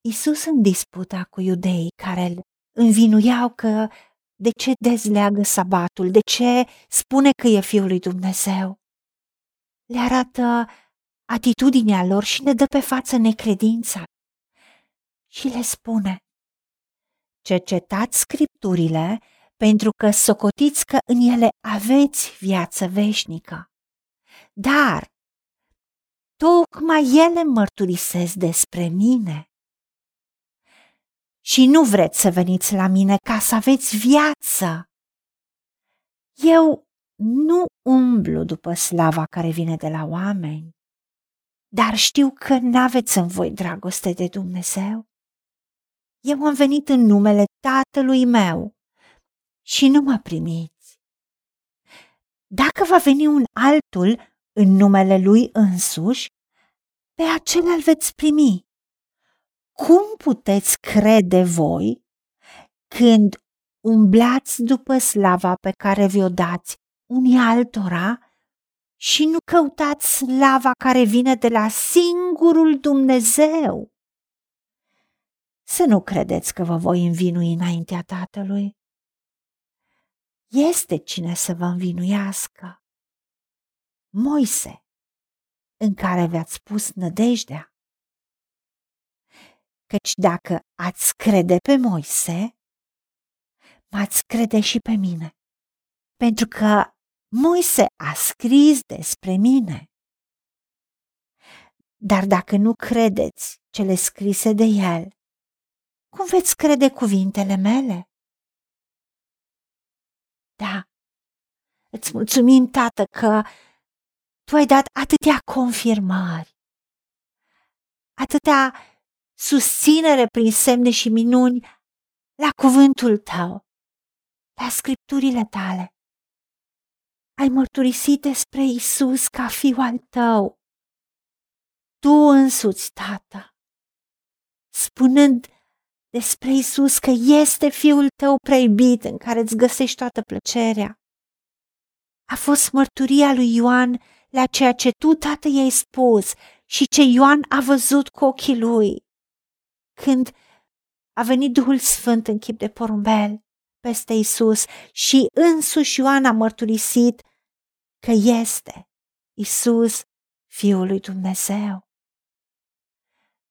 Isus în disputa cu iudeii care îl învinuiau că de ce dezleagă sabatul, de ce spune că e Fiul lui Dumnezeu. Le arată atitudinea lor și le dă pe față necredința. Și le spune, cercetați scripturile pentru că socotiți că în ele aveți viață veșnică. Dar tocmai ele mărturisesc despre mine. Și nu vreți să veniți la mine ca să aveți viață. Eu nu umblu după slava care vine de la oameni, dar știu că n-aveți în voi dragoste de Dumnezeu. Eu am venit în numele Tatălui meu și nu mă primiți. Dacă va veni un altul în numele lui însuși, pe acela îl veți primi. Cum puteți crede voi când umblați după slava pe care vi-o dați unii altora și nu căutați slava care vine de la singurul Dumnezeu? Să nu credeți că vă voi învinui înaintea Tatălui. Este cine să vă învinuiască. Moise, în care v-ați pus nădejdea. Căci dacă ați crede pe Moise, m-ați crede și pe mine, pentru că Moise a scris despre mine. Dar dacă nu credeți cele scrise de el, cum veți crede cuvintele mele? Da, îți mulțumim, Tată, că tu ai dat atâtea confirmări, atâtea susținere prin semne și minuni la cuvântul tău, la scripturile tale. Ai mărturisit despre Isus ca fiul al tău. Tu însuți, Tată, spunând despre Isus că este fiul tău preibit în care îți găsești toată plăcerea. A fost mărturia lui Ioan la ceea ce tu, tată, i-ai spus și ce Ioan a văzut cu ochii lui. Când a venit Duhul Sfânt în chip de porumbel peste Isus și însuși Ioan a mărturisit că este Isus, Fiul lui Dumnezeu.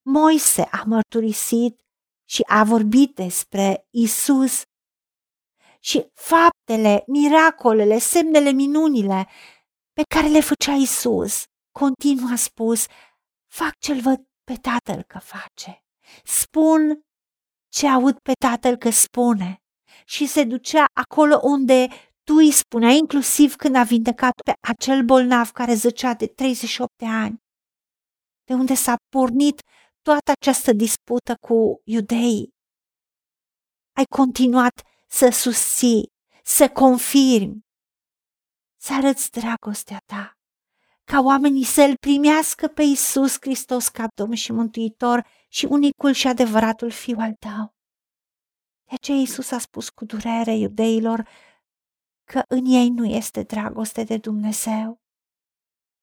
Moise a mărturisit și a vorbit despre Isus și faptele, miracolele, semnele, minunile pe care le făcea Isus. Continuu a spus, fac ce-l văd pe Tatăl că face. Spun ce aud pe Tatăl că spune. Și se ducea acolo unde tu îi spuneai, inclusiv când a vindecat pe acel bolnav care zăcea de 38 de ani. De unde s-a pornit toată această dispută cu iudeii. Ai continuat să susții, să confirmi, să arăți dragostea ta, ca oamenii să-L primească pe Isus Hristos ca Domn și Mântuitor și unicul și adevăratul Fiu al tău. De aceea Iisus a spus cu durere iudeilor că în ei nu este dragoste de Dumnezeu.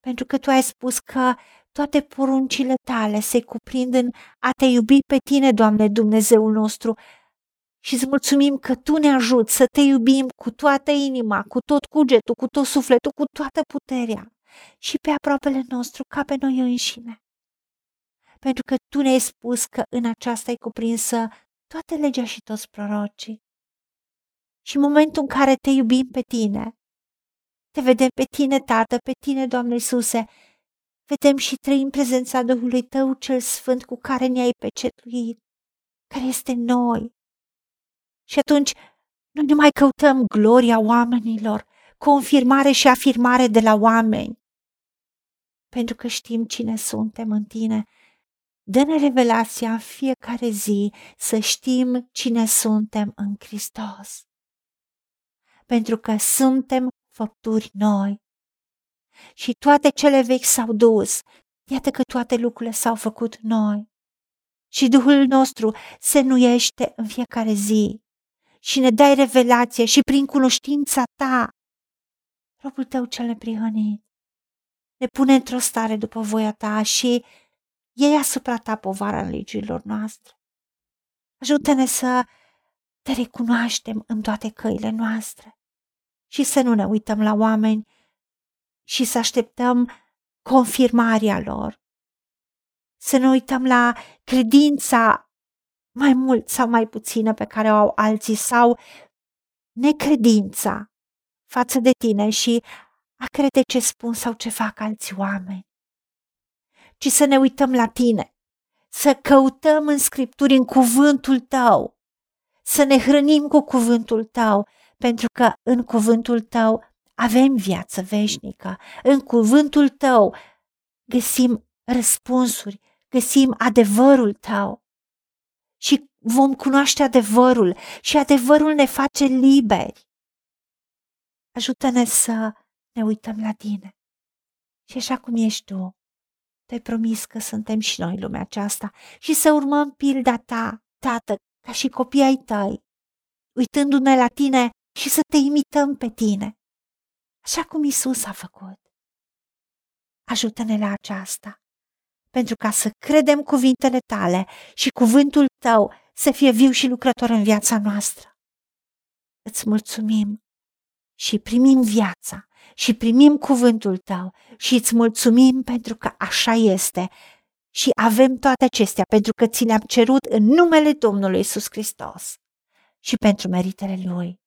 Pentru că tu ai spus că toate poruncile tale se cuprind în a te iubi pe tine, Doamne Dumnezeul nostru, și îți mulțumim că Tu ne ajuți să te iubim cu toată inima, cu tot cugetul, cu tot sufletul, cu toată puterea și pe aproapele nostru ca pe noi înșine. Pentru că Tu ne-ai spus că în aceasta e cuprinsă toată legea și toți prorocii. Și în momentul în care te iubim pe Tine, te vedem pe Tine, Tată, pe Tine, Doamne Iisuse, vedem și trăim prezența Duhului Tău cel Sfânt cu care ne-ai pecetuit, care este noi. Și atunci noi nu mai căutăm gloria oamenilor, confirmare și afirmare de la oameni, pentru că știm cine suntem în Tine. Dă-ne revelația în fiecare zi să știm cine suntem în Hristos. Pentru că suntem făpturi noi și toate cele vechi s-au dus. Iată că toate lucrurile s-au făcut noi. Și Duhul nostru se nuiește în fiecare zi și ne dai revelație și prin cunoștința ta, robul tău cel neprihănit, ne pune într-o stare după voia ta și Iei asupra ta povara în legilor noastre. Ajută-ne să te recunoaștem în toate căile noastre și să nu ne uităm la oameni și să așteptăm confirmarea lor. Să ne uităm la credința mai mult sau mai puțină pe care o au alții sau necredința față de tine și a crede ce spun sau ce fac alți oameni, ci să ne uităm la tine, să căutăm în Scripturi, în cuvântul tău, să ne hrănim cu cuvântul tău, pentru că în cuvântul tău avem viață veșnică, în cuvântul tău găsim răspunsuri, găsim adevărul tău. Și vom cunoaște adevărul. Și adevărul ne face liberi. Ajută-ne să ne uităm la tine. Și așa cum ești tu, te-ai promis că suntem și noi lumea aceasta și să urmăm pilda ta, tată, ca și copii ai tăi, uitându-ne la tine și să te imităm pe tine, așa cum Isus a făcut. Ajută-ne la aceasta, pentru ca să credem cuvintele tale și cuvântul tău să fie viu și lucrător în viața noastră. Îți mulțumim și primim viața și primim cuvântul tău și îți mulțumim pentru că așa este și avem toate acestea pentru că ți le-am cerut în numele Domnului Isus Hristos și pentru meritele Lui.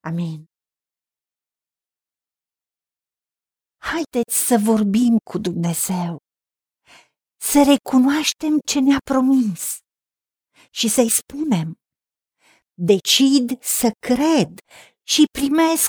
Amin. Haideți să vorbim cu Dumnezeu, să recunoaștem ce ne-a promis și să-i spunem, decid să cred și primesc